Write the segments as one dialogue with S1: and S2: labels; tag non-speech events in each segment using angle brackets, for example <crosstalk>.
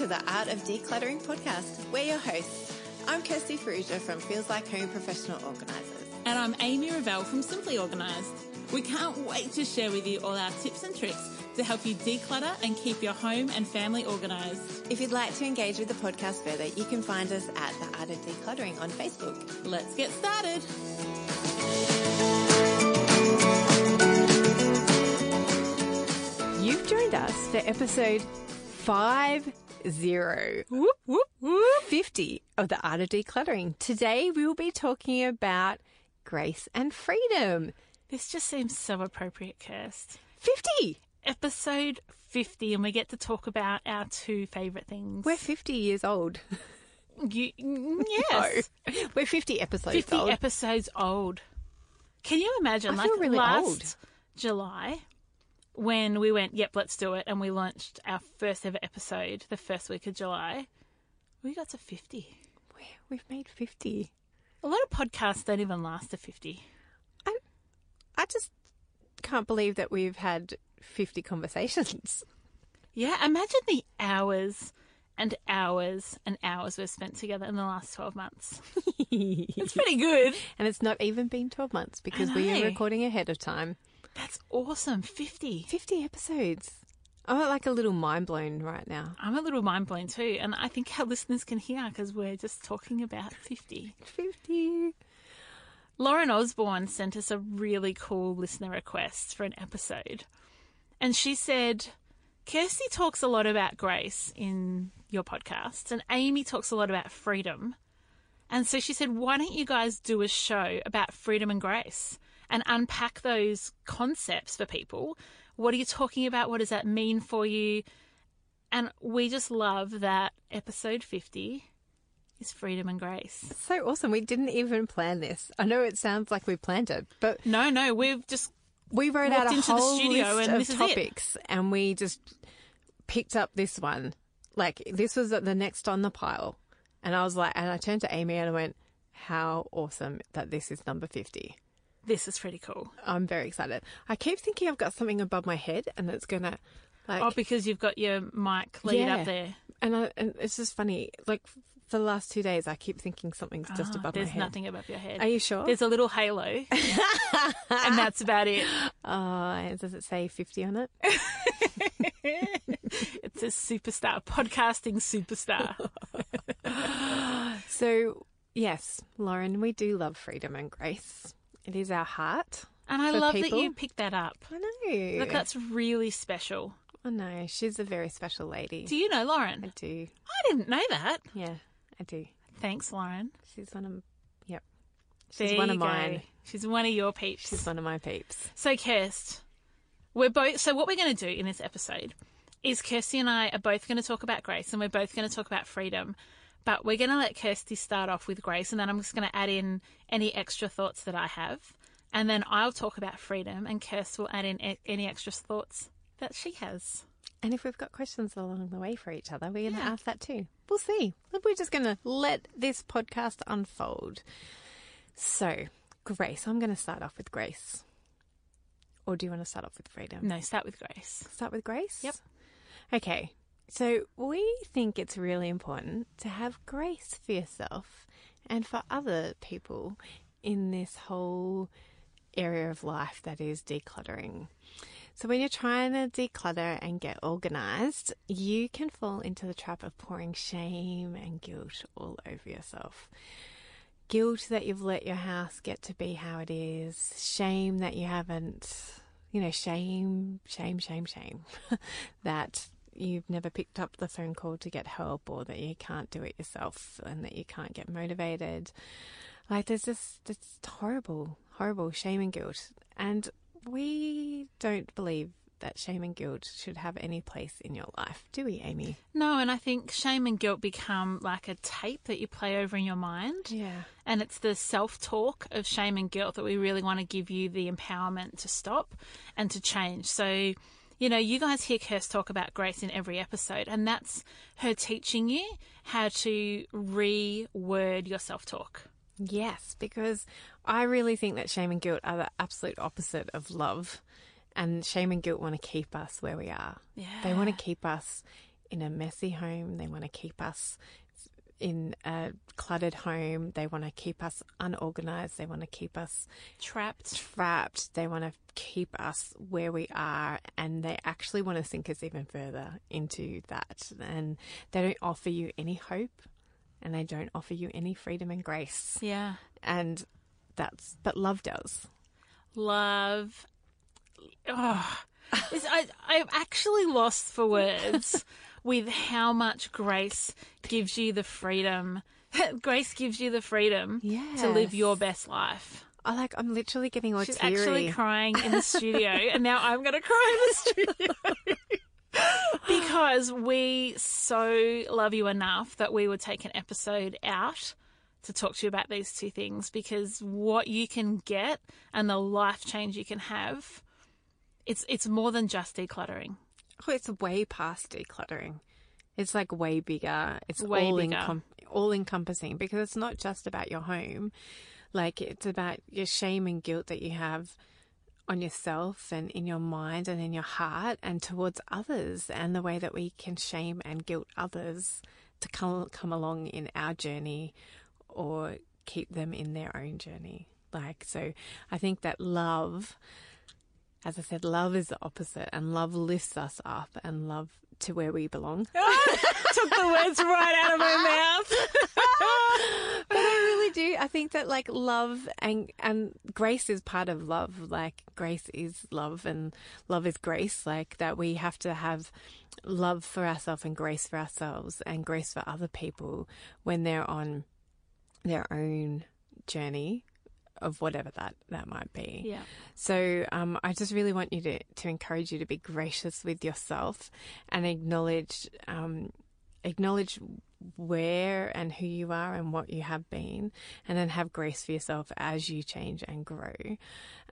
S1: To the Art of Decluttering podcast. We're your hosts. I'm Kirsty Farrugia from Feels Like Home Professional Organisers.
S2: And I'm Amy Revell from Simply Organised. We can't wait to share with you all our tips and tricks to help you declutter and keep your home and family organised.
S1: If you'd like to engage with the podcast further, you can find us at the Art of Decluttering on Facebook.
S2: Let's get started.
S1: You've joined us for episode five zero.
S2: Whoop, whoop, whoop.
S1: 50 of the Art of Decluttering. Today we will be talking about grace and freedom.
S2: This just seems so appropriate, Kirst.
S1: 50!
S2: Episode 50, and we get to talk about our two favourite things.
S1: We're 50 years old.
S2: You, <laughs> yes.
S1: No, we're 50 episodes
S2: 50
S1: old.
S2: episodes old. Can you imagine?
S1: I
S2: like
S1: feel really
S2: last
S1: old.
S2: July, when we went, yep, let's do it, and we launched our first ever episode the first week of July, we got to 50.
S1: We- We've made 50.
S2: A lot of podcasts don't even last to 50.
S1: I I just can't believe that we've had 50 conversations.
S2: Yeah, imagine the hours and hours and hours we've spent together in the last 12 months. <laughs> It's pretty good.
S1: And it's not even been 12 months because we are recording ahead of time.
S2: That's awesome. 50.
S1: 50 episodes. I'm like a little mind blown right now.
S2: I'm a little mind blown too, and I think our listeners can hear because we're just talking about 50.
S1: 50.
S2: Lauren Osborne sent us a really cool listener request for an episode. And she said, Kirsty talks a lot about grace in your podcast, and Amy talks a lot about freedom. And so she said, why don't you guys do a show about freedom and grace and unpack those concepts for people? What are you talking about? What does that mean for you? And we just love that episode 50 is freedom and grace.
S1: So awesome. We didn't even plan this. I know it sounds like we planned it, but
S2: No, no, we've just
S1: we wrote out a
S2: into the
S1: whole
S2: studio
S1: list
S2: and
S1: of
S2: this is it.
S1: topics and we just picked up this one. Like this was the next on the pile. And I was like, and I turned to Amy and I went, how awesome that this is number 50.
S2: This is pretty cool.
S1: I'm very excited. I keep thinking I've got something above my head and it's going to like
S2: Oh, because you've got your mic lead
S1: Yeah.
S2: up there.
S1: and, I, and it's just funny. Like for the last 2 days I keep thinking something's just
S2: Oh,
S1: above my head.
S2: there's nothing above your head.
S1: Are you sure?
S2: There's a little halo, <laughs> and that's about it.
S1: Oh, does it say 50 on it? <laughs>
S2: It's a superstar, podcasting superstar. <laughs>
S1: So, yes, Lauren, we do love freedom and grace. It is our heart.
S2: And I love that you picked that up.
S1: I know.
S2: Look, that's really special.
S1: I know. She's a very special lady.
S2: Do you know Lauren?
S1: I do.
S2: I didn't know that.
S1: Yeah, I do.
S2: Thanks, Lauren.
S1: She's one of, yep. She's
S2: There
S1: one of
S2: go.
S1: mine.
S2: She's one of your peeps.
S1: She's one of my peeps.
S2: So, Kirst, we're both. So, what we're going to do in this episode is Kirsty and I are both going to talk about grace, and we're both going to talk about freedom. But we're going to let Kirsty start off with grace, and then I'm just going to add in any extra thoughts that I have, and then I'll talk about freedom, and Kirsty will add in e- any extra thoughts that she has.
S1: And if we've got questions along the way for each other, we're going to
S2: Yeah.
S1: ask that too. We'll see. We're just going to let this podcast unfold. So, grace. I'm going to start off with grace. Or do you want to start off with freedom?
S2: No, start with grace.
S1: Start with grace?
S2: Yep.
S1: Okay. So, we think it's really important to have grace for yourself and for other people in this whole area of life that is decluttering. So, when you're trying to declutter and get organized, you can fall into the trap of pouring shame and guilt all over yourself. Guilt that you've let your house get to be how it is, shame that you haven't, you know, shame, shame, shame, shame <laughs> that you've never picked up the phone call to get help or that you can't do it yourself and that you can't get motivated. Like there's just it's horrible, horrible shame and guilt. And we don't believe that shame and guilt should have any place in your life, do we, Amy?
S2: No, and I think shame and guilt become like a tape that you play over in your mind.
S1: Yeah.
S2: And it's the self talk of shame and guilt that we really want to give you the empowerment to stop and to change. So, you know, you guys hear Kirst talk about grace in every episode, and that's her teaching you how to reword your self talk.
S1: Yes, because I really think that shame and guilt are the absolute opposite of love. And shame and guilt want to keep us where we are.
S2: Yeah.
S1: They want to keep us in a messy home. They want to keep us in a cluttered home. They want to keep us unorganized. They want to keep us
S2: Trapped.
S1: trapped. They want to keep us where we are. And they actually want to sink us even further into that. And they don't offer you any hope and they don't offer you any freedom and grace.
S2: Yeah.
S1: And that's, but love does.
S2: Love. Oh, I, I'm actually lost for words <laughs> with how much grace gives you the freedom. <laughs> grace gives you the freedom to live your best life.
S1: I like, I'm literally getting all
S2: She's
S1: teary.
S2: actually crying in the studio, <laughs> and now I'm going to cry in the studio. <laughs> because we so love you enough that we would take an episode out to talk to you about these two things because what you can get and the life change you can have it's it's more than just decluttering
S1: Oh, it's way past decluttering. It's like way bigger. It's
S2: Way
S1: all
S2: bigger.
S1: encom- all encompassing because it's not just about your home. Like it's about your shame and guilt that you have on yourself and in your mind and in your heart and towards others and the way that we can shame and guilt others to come come along in our journey or keep them in their own journey. Like so I think that love as I said, love is the opposite, and love lifts us up and love to where we belong. <laughs>
S2: took the words right out of my mouth <laughs>
S1: but I really do. I think that like love and and grace is part of love. Like grace is love, and love is grace. Like that we have to have love for ourselves and grace for ourselves and grace for other people when they're on their own journey of whatever that that might be.
S2: yeah
S1: So um, I just really want you to, to encourage you to be gracious with yourself and acknowledge um, acknowledge where and who you are and what you have been, and then have grace for yourself as you change and grow.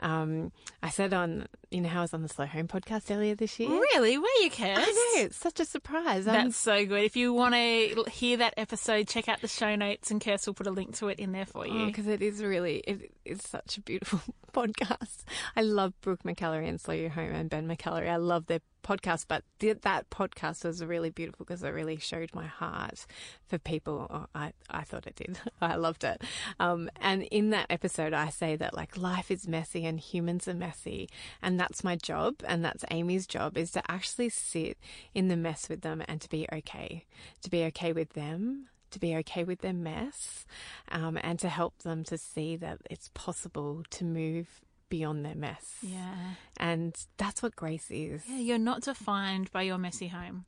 S1: Um, I said on you know how I was on the Slow Home podcast earlier this year.
S2: really were you Kirst?
S1: I know it's such a surprise.
S2: That's so good. If you want to hear that episode, check out the show notes, and Kirst will put a link to it in there for you.
S1: because it is really it is such a beautiful <laughs> podcast. I love Brooke McAlary and Slow Your Home and Ben McAlary. I love their podcast, but th- that podcast was really beautiful because it really showed my heart for people. Oh, I I thought it did. <laughs> I loved it. Um, and in that episode, I say that like life is messy and humans are messy, and that's my job, and that's Amy's job is to actually sit in the mess with them and to be okay, to be okay with them to be okay with their mess um, and to help them to see that it's possible to move beyond their mess.
S2: Yeah.
S1: And that's what grace is.
S2: Yeah, you're not defined by your messy home.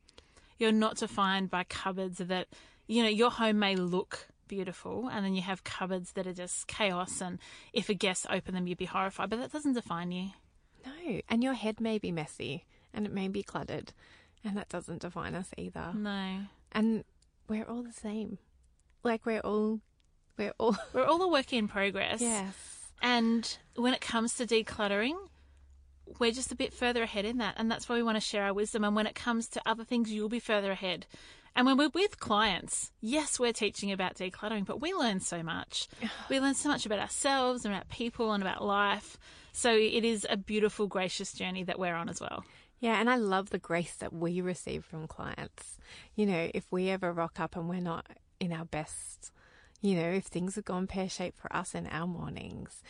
S2: You're not defined by cupboards that, you know, your home may look beautiful and then you have cupboards that are just chaos and if a guest opened them you'd be horrified, but that doesn't define you.
S1: No. And your head may be messy and it may be cluttered and that doesn't define us either.
S2: No.
S1: And we're all the same. Like we're all, we're all, <laughs>
S2: We're all a work in progress.
S1: yes.
S2: And when it comes to decluttering, we're just a bit further ahead in that. And that's why we want to share our wisdom. And when it comes to other things, you'll be further ahead. And when we're with clients, yes, we're teaching about decluttering, but we learn so much. <sighs> We learn so much about ourselves and about people and about life. So it is a beautiful, gracious journey that we're on as well.
S1: Yeah, and I love the grace that we receive from clients. You know, if we ever rock up and we're not in our best, you know, if things have gone pear shaped for us in our mornings,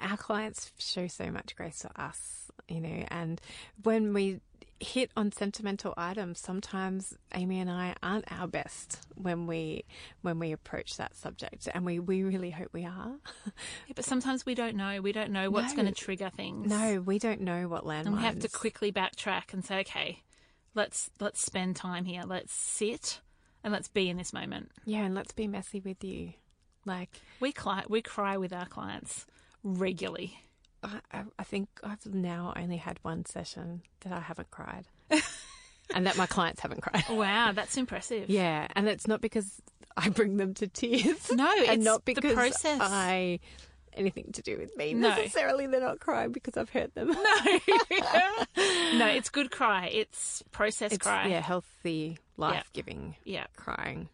S1: our clients show so much grace to us, you know, and when we hit on sentimental items, sometimes Amy and I aren't our best when we when we approach that subject, and we, we really hope we are. <laughs>
S2: Yeah, but sometimes we don't know. We don't know what's
S1: No.
S2: going to trigger things.
S1: no, we don't know what landmines.
S2: and we have to quickly backtrack and say, okay, let's let's spend time here. Let's sit and let's be in this moment.
S1: Yeah, and let's be messy with you. Like
S2: We cry, we cry with our clients regularly.
S1: I, I- think I've now only had one session that I haven't cried, <laughs> and that my clients haven't cried.
S2: Wow, that's impressive.
S1: Yeah, and it's not because I bring them to tears.
S2: No, <laughs>
S1: and
S2: it's
S1: not because the
S2: process.
S1: I anything to do with me
S2: No.
S1: necessarily. They're not crying because I've hurt them.
S2: no, <laughs> no, it's good cry. It's process
S1: it's
S2: cry.
S1: yeah, healthy, life giving
S2: Yeah.
S1: crying.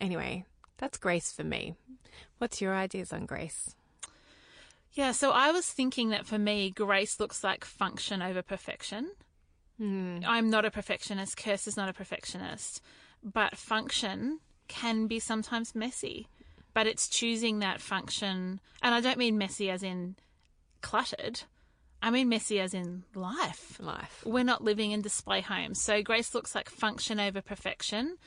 S1: Anyway, that's grace for me. What's your ideas on grace?
S2: Yeah, so I was thinking that for me, grace looks like function over perfection. Hmm. I'm not a perfectionist. Kirst is not a perfectionist. But function can be sometimes messy. But it's choosing that function. And I don't mean messy as in cluttered, I mean messy as in life.
S1: Life.
S2: We're not living in display homes. So grace looks like function over perfection.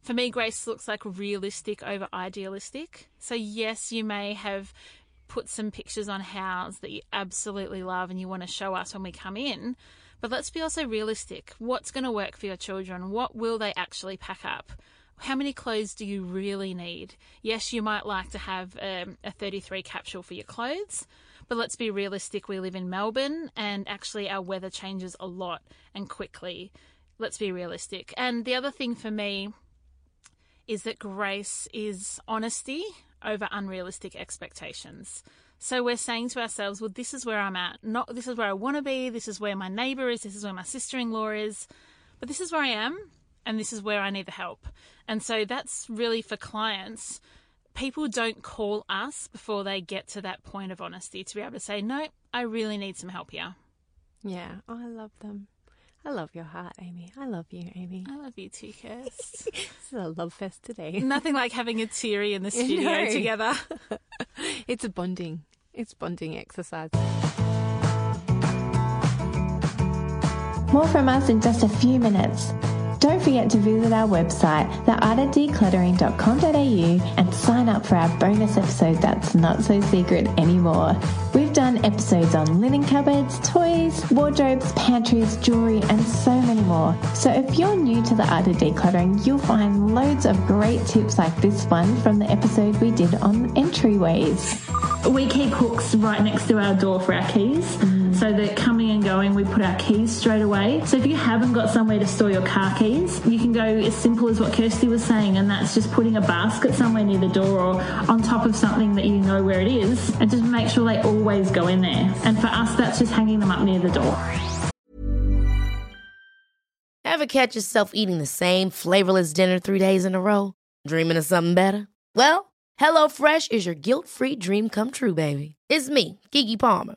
S2: For me, grace looks like realistic over idealistic. So, yes, you may have put some pictures on house that you absolutely love and you want to show us when we come in. But let's be also realistic. What's going to work for your children? What will they actually pack up? How many clothes do you really need? Yes, you might like to have um, a 33 capsule for your clothes, but let's be realistic. We live in Melbourne and actually our weather changes a lot and quickly. Let's be realistic. And the other thing for me is that grace is honesty over unrealistic expectations. So we're saying to ourselves, well, this is where I'm at. Not this is where I want to be. This is where my neighbor is. This is where my sister in law is. But this is where I am. And this is where I need the help. And so that's really for clients. People don't call us before they get to that point of honesty to be able to say, no, I really need some help here.
S1: Yeah. Oh, I love them. I love your heart, Amy. I love you, Amy.
S2: I love you too, Kirst. <laughs>
S1: This is a love fest today. <laughs>
S2: Nothing like having a teary in the studio
S1: know.
S2: together. <laughs>
S1: It's a bonding. It's bonding exercise.
S3: More from us in just a few minutes. Don't forget to visit our website, theartofdecluttering.com.au, and sign up for our bonus episode that's not so secret anymore. We've done episodes on linen cupboards, toys, wardrobes, pantries, jewelry, and so many more. So if you're new to the art of decluttering, you'll find loads of great tips like this one from the episode we did on entryways.
S4: We keep hooks right next to our door for our keys so that coming and going, we put our keys straight away. So if you haven't got somewhere to store your car keys, you can go as simple as what Kirsty was saying, and that's just putting a basket somewhere near the door or on top of something that you know where it is, and just make sure they always go in there. And for us, that's just hanging them up near the door.
S5: Ever catch yourself eating the same flavorless dinner three days in a row? Dreaming of something better? Well, HelloFresh is your guilt-free dream come true, baby. It's me, Keke Palmer.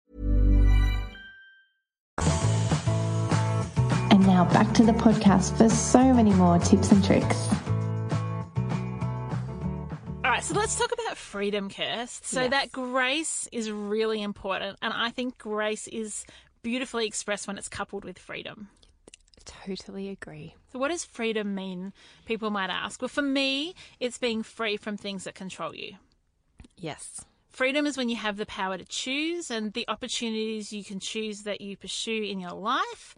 S3: Now back to the podcast for so many more tips and tricks.
S2: All right, so let's talk about freedom, Kirst. So
S1: Yes.
S2: that grace is really important, and I think grace is beautifully expressed when it's coupled with freedom.
S1: Totally agree.
S2: So, what does freedom mean? People might ask. Well, for me, it's being free from things that control you.
S1: Yes.
S2: Freedom is when you have the power to choose and the opportunities you can choose that you pursue in your life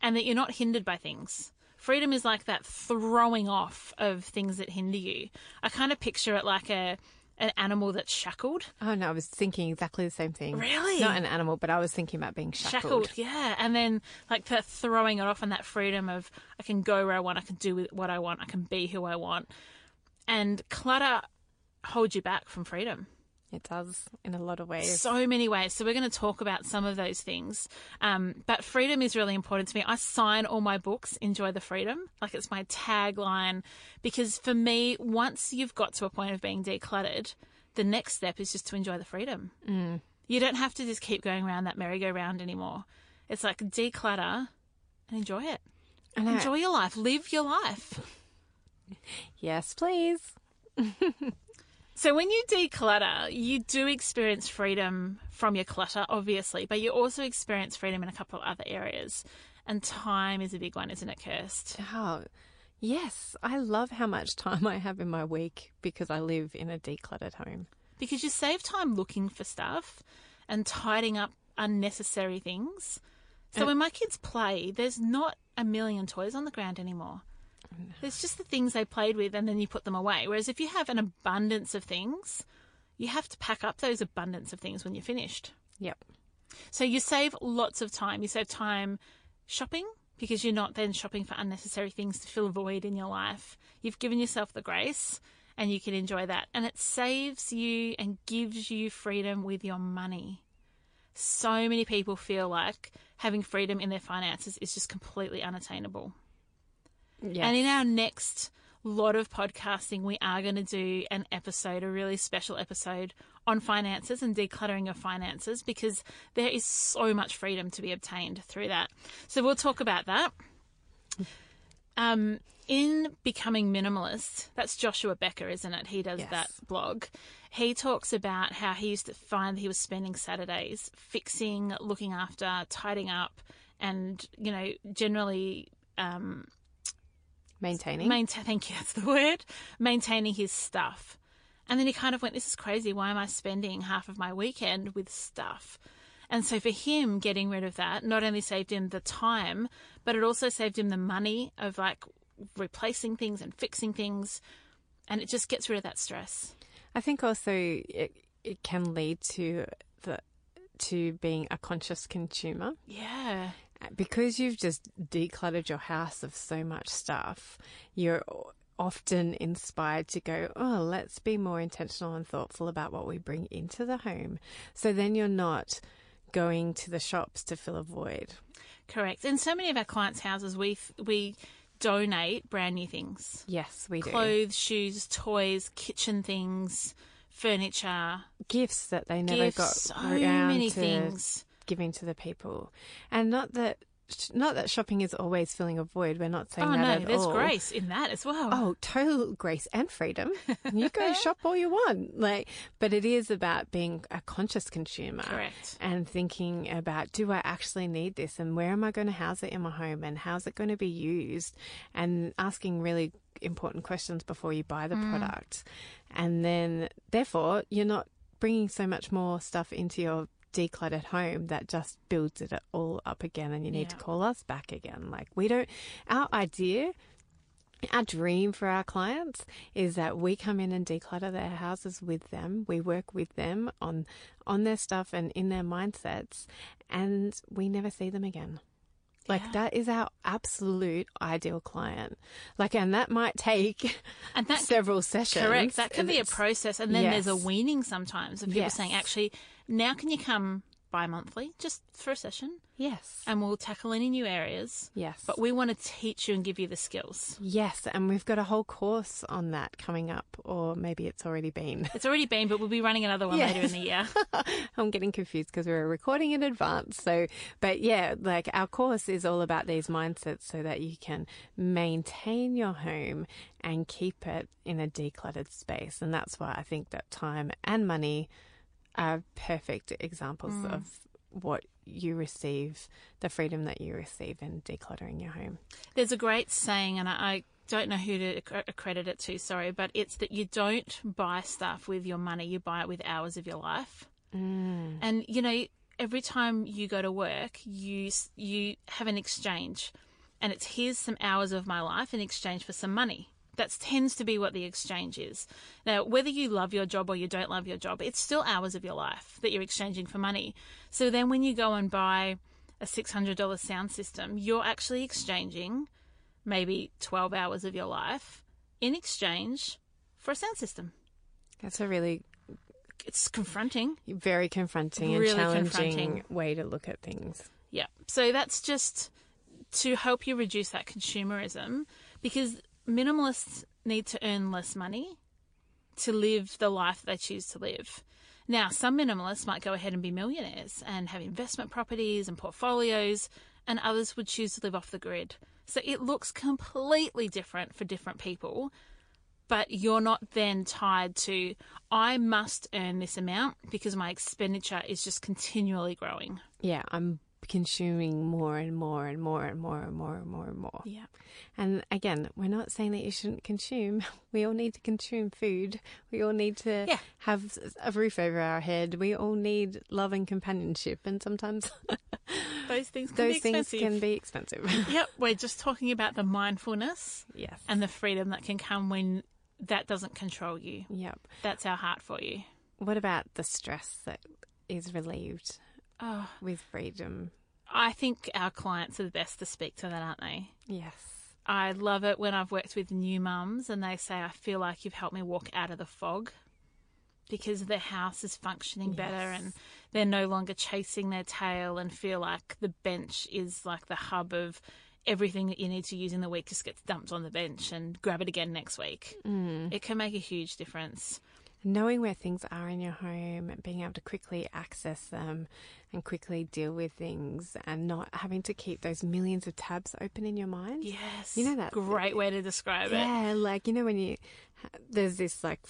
S2: and that you're not hindered by things. Freedom is like that throwing off of things that hinder you. I kind of picture it like a an animal that's shackled.
S1: Oh no, I was thinking exactly the same thing.
S2: Really?
S1: Not an animal, but I was thinking about being shackled.
S2: Shackled, yeah. And then like the throwing it off and that freedom of I can go where I want, I can do what I want, I can be who I want. And clutter holds you back from freedom.
S1: It does in a lot of ways.
S2: So many ways. So we're going to talk about some of those things. Um, but freedom is really important to me. I sign all my books, enjoy the freedom. Like it's my tagline. Because for me, once you've got to a point of being decluttered, the next step is just to enjoy the freedom.
S1: Mm.
S2: You don't have to just keep going around that merry-go-round anymore. It's like declutter and enjoy it.
S1: Know.
S2: Enjoy your life. Live your life. <laughs>
S1: Yes, please. <laughs>
S2: So when you declutter, you do experience freedom from your clutter, obviously, but you also experience freedom in a couple of other areas. And time is a big one, isn't it, Kirst?
S1: Oh, yes. I love how much time I have in my week because I live in a decluttered home.
S2: Because you save time looking for stuff and tidying up unnecessary things. So when my kids play, there's not a million toys on the ground anymore. There's just the things they played with and then you put them away. Whereas if you have an abundance of things, you have to pack up those abundance of things when you're finished.
S1: Yep.
S2: So you save lots of time. You save time shopping because you're not then shopping for unnecessary things to fill a void in your life. You've given yourself the grace and you can enjoy that. And it saves you and gives you freedom with your money. So many people feel like having freedom in their finances is just completely unattainable.
S1: Yes.
S2: And in our next lot of podcasting, we are going to do an episode, a really special episode on finances and decluttering your finances because there is so much freedom to be obtained through that. So we'll talk about that. Um, in Becoming Minimalist, that's Joshua Becker, isn't it? He does
S1: Yes.
S2: that blog. He talks about how he used to find he was spending Saturdays fixing, looking after, tidying up, and, you know, generally um,
S1: Maintaining.
S2: Maintain, thank you, <laughs> that's the word. Maintaining his stuff. And then he kind of went, This is crazy. Why am I spending half of my weekend with stuff? And so for him, getting rid of that not only saved him the time, but it also saved him the money of like replacing things and fixing things. And it just gets rid of that stress.
S1: I think also it, it can lead to the to being a conscious consumer
S2: Yeah.
S1: Because you've just decluttered your house of so much stuff. You're often inspired to go, oh, let's be more intentional and thoughtful about what we bring into the home. So then you're not going to the shops to fill a void.
S2: Correct. In so many of our clients' houses, we we donate brand new things.
S1: Yes, we do.
S2: Clothes, shoes, toys, kitchen things, furniture,
S1: Gifts that they never
S2: gifts,
S1: got
S2: so many things.
S1: Giving to the people. And not that not that shopping is always filling a void. We're not saying
S2: Oh
S1: that
S2: no,
S1: at
S2: there's
S1: all.
S2: grace in that as well.
S1: Oh, total grace and freedom. You go <laughs> shop all you want. Like, but it is about being a conscious consumer.
S2: Correct.
S1: And thinking about, do I actually need this? And where am I going to house it in my home? And how's it going to be used? And asking really important questions before you buy the
S2: Mm.
S1: product. And then, therefore, you're not bringing so much more stuff into your decluttered home that just builds it all up again and you need to call us back again. Like we don't, our idea our dream for our clients is that we come in and declutter their houses with them. We work with them on on their stuff and in their mindsets and we never see them again. Like that is our absolute ideal client. Like and that might take
S2: And that- <laughs>
S1: several sessions.
S2: Correct. That can be a process, and then there's a weaning sometimes of people
S1: Yes.
S2: saying, actually, now can you come bi-monthly just for a session,
S1: Yes.
S2: and we'll tackle any new areas.
S1: Yes.
S2: But we want to teach you and give you the skills.
S1: Yes, and we've got a whole course on that coming up or maybe it's already been.
S2: It's already been, but we'll be running another one later in the year. <laughs>
S1: I'm getting confused because we're recording in advance. So, but yeah, like our course is all about these mindsets so that you can maintain your home and keep it in a decluttered space. And that's why I think that time and money are perfect examples of what you receive, the freedom that you receive in decluttering your home.
S2: There's a great saying, and I, don't know who to acc- accredit it to, sorry, but it's that you don't buy stuff with your money, you buy it with hours of your life. Mm. And, you know, every time you go to work, you, you have an exchange, and it's here's some hours of my life in exchange for some money. That tends to be what the exchange is. Now, whether you love your job or you don't love your job, it's still hours of your life that you're exchanging for money. So then when you go and buy a $600 sound system, you're actually exchanging maybe 12 hours of your life in exchange for a sound system.
S1: That's a really
S2: It's confronting.
S1: very confronting and challenging
S2: confronting.
S1: way to look at things.
S2: Yeah. So that's just to help you reduce that consumerism because minimalists need to earn less money to live the life they choose to live. Now, some minimalists might go ahead and be millionaires and have investment properties and portfolios, and others would choose to live off the grid. So it looks completely different for different people, but you're not then tied to, I must earn this amount because my expenditure is just continually growing.
S1: Yeah, I'm consuming more and more and more and more and more and more and more.
S2: Yeah.
S1: And again, we're not saying that you shouldn't consume. <laughs> We all need to consume food. We all need to
S2: Yeah.
S1: have a roof over our head. We all need love and companionship. And sometimes <laughs>
S2: Those things can
S1: those
S2: be
S1: things
S2: expensive.
S1: can be expensive. <laughs>
S2: Yep, we're just talking about the mindfulness
S1: yes.
S2: and the freedom that can come when that doesn't control you.
S1: yep.
S2: That's our heart for you.
S1: What about the stress that is relieved
S2: Oh,
S1: with freedom?
S2: I think our clients are the best to speak to that, aren't they?
S1: Yes.
S2: I love it when I've worked with new mums and they say, I feel like you've helped me walk out of the fog because their house is functioning better and they're no longer chasing their tail and feel like the bench is like the hub of everything that you need to use in the week just gets dumped on the bench and grab it again next week. Mm. It can make a huge difference.
S1: Knowing where things are in your home and being able to quickly access them and quickly deal with things and not having to keep those millions of tabs open in your mind.
S2: Yes.
S1: You know that-
S2: Great way to describe it.
S1: Yeah, like you know when you there's this like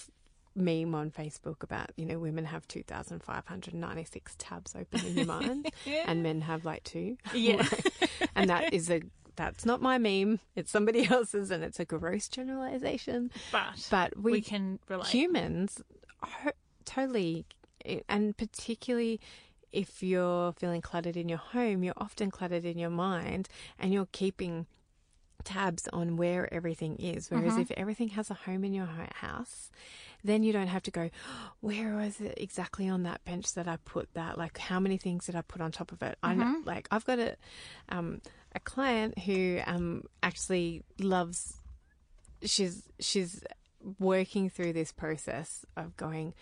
S1: meme on Facebook about you know women have 2596 tabs open in your mind <laughs> and men have like two.
S2: Yeah. <laughs>
S1: and that is a that's not my meme. It's somebody <laughs> else's and it's a gross generalization.
S2: But,
S1: But we,
S2: we can relate.
S1: humans totally and particularly if you're feeling cluttered in your home you're often cluttered in your mind and you're keeping tabs on where everything is whereas
S2: Mm-hmm.
S1: if everything has a home in your house then you don't have to go where was it exactly on that bench that i put that like how many things did i put on top of it i know
S2: Mm-hmm.
S1: like i've got a um a client who um actually loves she's she's working through this process of going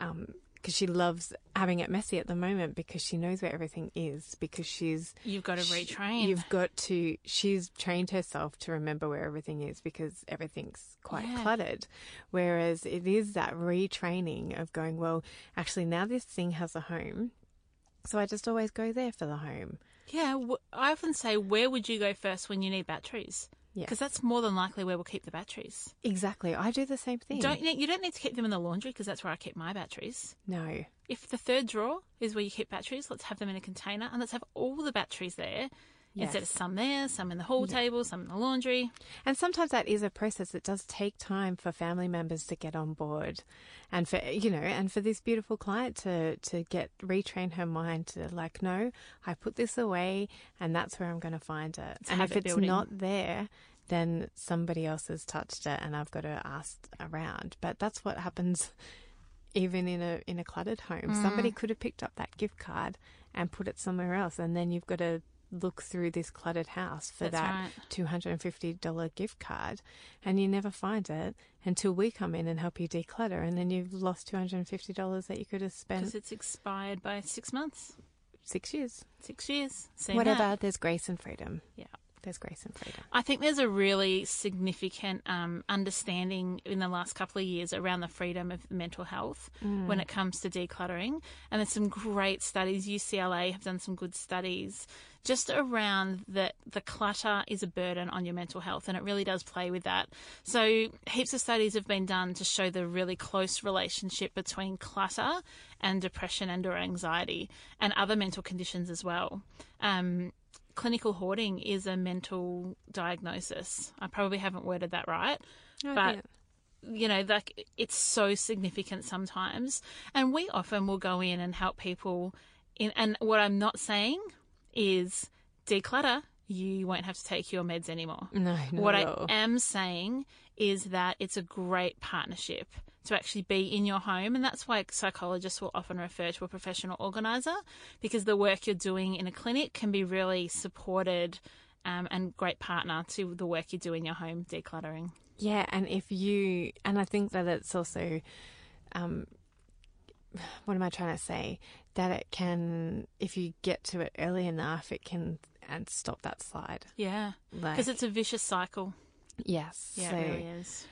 S1: um because she loves having it messy at the moment because she knows where everything is because she's
S2: You've got to
S1: she-
S2: retrain.
S1: You've got to she's trained herself to remember where everything is because everything's quite
S2: Yeah.
S1: cluttered whereas it is that retraining of going well actually now this thing has a home so I just always go there for the home
S2: Yeah, w- I often say, where would you go first when you need batteries?
S1: Yeah.
S2: Because that's more than likely where we'll keep the batteries.
S1: exactly I do the same thing
S2: Don't need, you don't need to keep them in the laundry because that's where I keep my batteries.
S1: no
S2: If the third drawer is where you keep batteries, let's have them in a container and let's have all the batteries there instead of
S1: Yes.
S2: some there, some in the hall table, some in the laundry.
S1: And sometimes that is a process. It does take time for family members to get on board, and for you know, and for this beautiful client to to get retrain her mind to like, no, I put this away, and that's where I'm going to find it.
S2: It's
S1: and if it's
S2: building.
S1: not there, then somebody else has touched it, and I've got to ask around. But that's what happens. Even in a in a cluttered home, somebody
S2: Mm.
S1: could have picked up that gift card and put it somewhere else, and then you've got to look through this cluttered house for
S2: That's
S1: that
S2: right.
S1: $250 gift card and you never find it until we come in and help you declutter and then you've lost $250 that you could have spent Because
S2: it's expired by six months,
S1: six years.
S2: six years. Seen
S1: Whatever,
S2: that?
S1: there's grace and freedom.
S2: Yeah.
S1: There's grace and freedom.
S2: I think there's a really significant um, understanding in the last couple of years around the freedom of mental health when it comes to decluttering. And there's some great studies. UCLA have done some good studies just around that the clutter is a burden on your mental health, and it really does play with that. So, heaps of studies have been done to show the really close relationship between clutter and depression and or anxiety and other mental conditions as well. Um, clinical hoarding is a mental diagnosis. I probably haven't worded that right, oh, but you know, like it's so significant sometimes. And we often will go in and help people in and what I'm not saying is declutter, you won't have to take your meds anymore.
S1: No, not
S2: what
S1: at
S2: I am saying is that it's a great partnership to actually be in your home. And that's why psychologists will often refer to a professional organizer because the work you're doing in a clinic can be really supported um, and great partner to the work you do in your home decluttering.
S1: Yeah, and if you, and I think that it's also, um, what am I trying to say? That it can, if you get to it early enough, it can and stop that slide.
S2: Yeah.
S1: Like,
S2: Because it's a vicious cycle.
S1: yes,
S2: Yeah,
S1: so,
S2: it really is.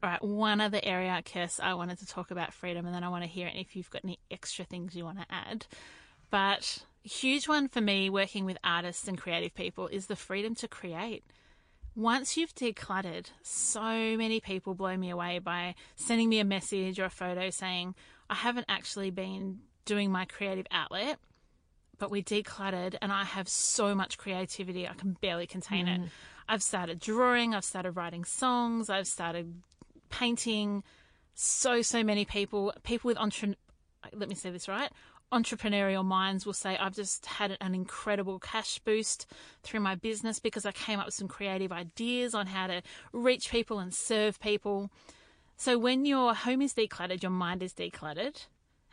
S2: All right, one other area, Kirs, I wanted to talk about freedom, and then I want to hear if you've got any extra things you want to add. But a huge one for me, working with artists and creative people, is the freedom to create. Once you've decluttered, so many people blow me away by sending me a message or a photo saying, I haven't actually been doing my creative outlet, but we decluttered and I have so much creativity, I can barely contain it. Mm. I've started drawing, I've started writing songs, I've started painting. So, so many people, people with entre- let me say this right, entrepreneurial minds will say, I've just had an incredible cash boost through my business because I came up with some creative ideas on how to reach people and serve people. So when your home is decluttered, your mind is decluttered,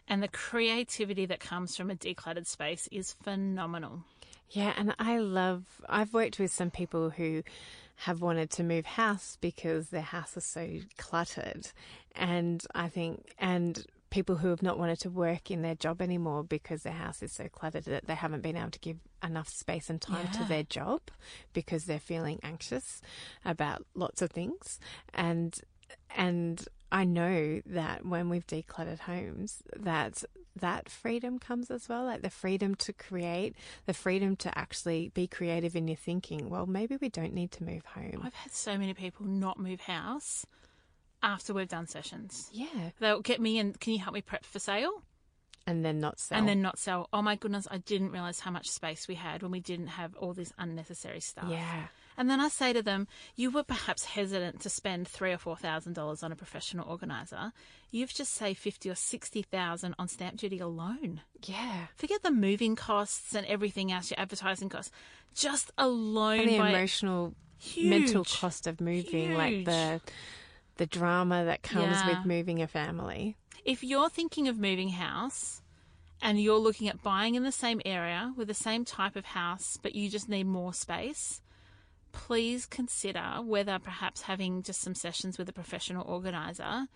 S2: and the creativity that comes from a decluttered space is phenomenal.
S1: Yeah, and I love, I've worked with some people who have wanted to move house because their house is so cluttered. And I think, and people who have not wanted to work in their job anymore because their house is so cluttered that they haven't been able to give enough space and time to their job because they're feeling anxious about lots of things. And, and I know that when we've decluttered homes, that that freedom comes as well, like the freedom to create, the freedom to actually be creative in your thinking. Well, maybe we don't need to move home.
S2: I've had so many people not move house after we've done sessions.
S1: Yeah,
S2: They'll get me and can you help me prep for sale?
S1: and then not sell.
S2: And then not sell. Oh my goodness, I didn't realize how much space we had when we didn't have all this unnecessary stuff.
S1: Yeah.
S2: And then I say to them, you were perhaps hesitant to spend three or four thousand dollars on a professional organizer. You've just saved fifty or sixty thousand on stamp duty alone.
S1: yeah,
S2: Forget the moving costs and everything else, your advertising costs. Just alone
S1: and the emotional, mental cost of moving, like the the drama that comes
S2: Yeah.
S1: with moving a family.
S2: if you're thinking of moving house and you're looking at buying in the same area with the same type of house, but you just need more space, please consider whether perhaps having just some sessions with a professional organizer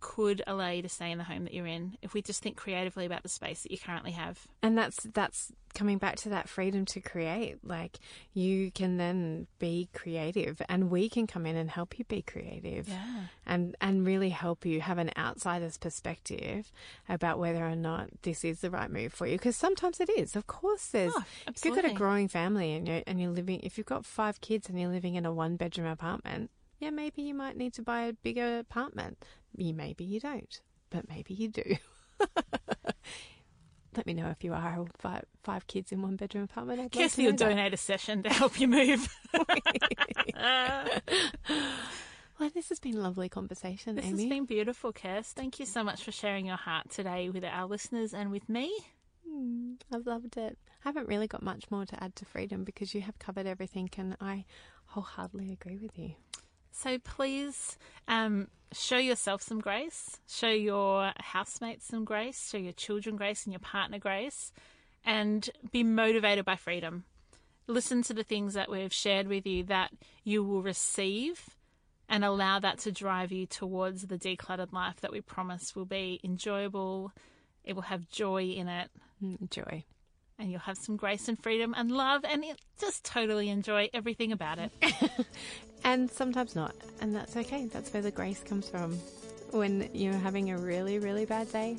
S2: could allow you to stay in the home that you're in if we just think creatively about the space that you currently have.
S1: And that's that's coming back to that freedom to create. Like you can then be creative and we can come in and help you be creative.
S2: Yeah.
S1: And and really help you have an outsider's perspective about whether or not this is the right move for you because sometimes it is. Of course there's
S2: Oh,
S1: if you've got a growing family and you're and you're living if you've got 5 kids and you're living in a one bedroom apartment, yeah, maybe you might need to buy a bigger apartment. You maybe you don't, but maybe you do. <laughs> Let me know if you are five five kids in one bedroom apartment. I'd love to
S2: Kirsty will
S1: know that.
S2: donate a session to help you move. <laughs>
S1: Well, this has been a lovely conversation,
S2: This
S1: Amy.
S2: has been beautiful, Kirst. Thank you so much for sharing your heart today with our listeners and with me.
S1: Mm, I've loved it. I haven't really got much more to add to freedom because you have covered everything, and I wholeheartedly agree with you.
S2: So please um, show yourself some grace, show your housemates some grace, show your children grace and your partner grace, and be motivated by freedom. Listen to the things that we've shared with you that you will receive and allow that to drive you towards the decluttered life that we promise will be enjoyable. It will have joy in it.
S1: Mm, Joy.
S2: And you'll have some grace and freedom and love and just totally enjoy everything about it. <laughs>
S1: and sometimes not. And that's okay. That's where the grace comes from. When you're having a really, really bad day,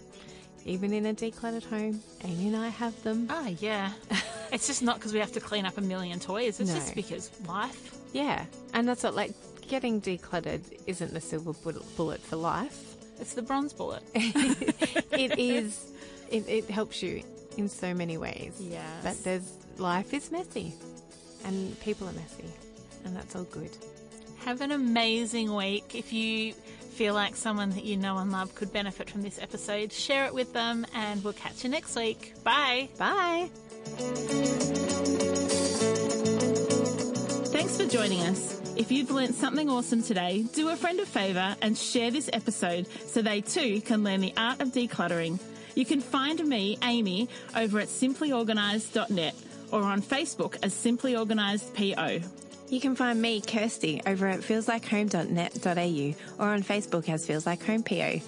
S1: even in a decluttered home, Amy and I have them.
S2: Oh, yeah. <laughs> it's just not because we have to clean up a million toys, it's
S1: No.
S2: just because life.
S1: Yeah. And that's what, like, getting decluttered isn't the silver bullet for life.
S2: It's the bronze bullet. <laughs>
S1: it is, it, it helps you in so many ways.
S2: Yes.
S1: But there's, life is messy and people are messy. And that's all good.
S2: Have an amazing week. If you feel like someone that you know and love could benefit from this episode, share it with them, and we'll catch you next week. Bye.
S1: Bye.
S6: Thanks for joining us. If you've learnt something awesome today, do a friend a favour and share this episode so they too can learn the art of decluttering. You can find me, Amy, over at simplyorganised.net or on Facebook as Simply Organised PO.
S1: You can find me, Kirsty, over at feelslikehome.net.au or on Facebook as Feels Like Home PO.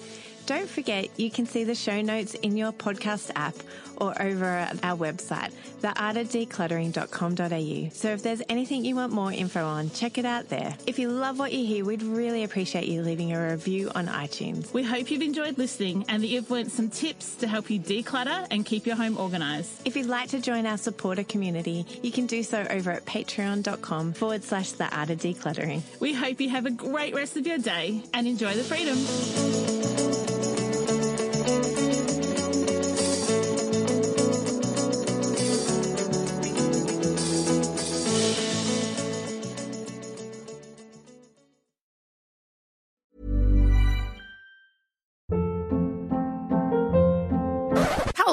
S1: Don't forget, you can see the show notes in your podcast app or over at our website, theartofdecluttering.com.au. So if there's anything you want more info on, check it out there. If you love what you hear, we'd really appreciate you leaving a review on iTunes.
S6: We hope you've enjoyed listening and that you've learnt some tips to help you declutter and keep your home organised.
S1: If you'd like to join our supporter community, you can do so over at patreon.com forward slash the art of decluttering.
S6: We hope you have a great rest of your day and enjoy the freedom.